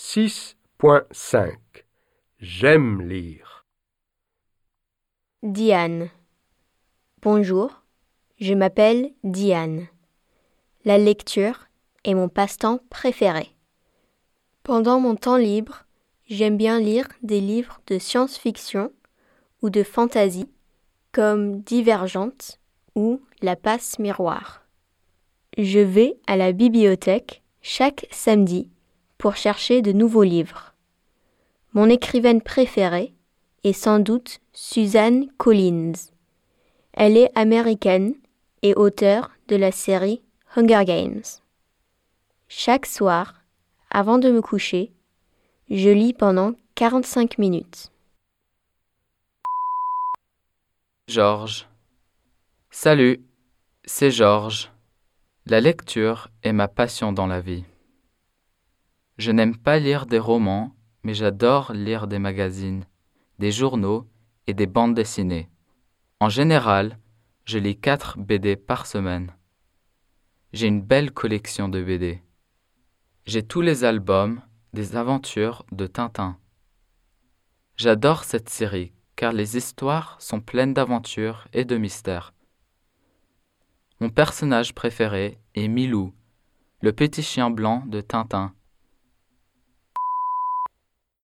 6.5 J'aime lire. Diane. Bonjour, je m'appelle Diane. La lecture est mon passe-temps préféré. Pendant mon temps libre, j'aime bien lire des livres de science-fiction ou de fantasy comme Divergente ou La passe miroir. Je vais à la bibliothèque chaque samedi pour chercher de nouveaux livres. Mon écrivaine préférée est sans doute Suzanne Collins. Elle est américaine et auteure de la série Hunger Games. Chaque soir, avant de me coucher, je lis pendant 45 minutes. Georges. Salut, c'est Georges. La lecture est ma passion dans la vie. Je n'aime pas lire des romans, mais j'adore lire des magazines, des journaux et des bandes dessinées. En général, je lis 4 BD par semaine. J'ai une belle collection de BD. J'ai tous les albums des aventures de Tintin. J'adore cette série car les histoires sont pleines d'aventures et de mystères. Mon personnage préféré est Milou, le petit chien blanc de Tintin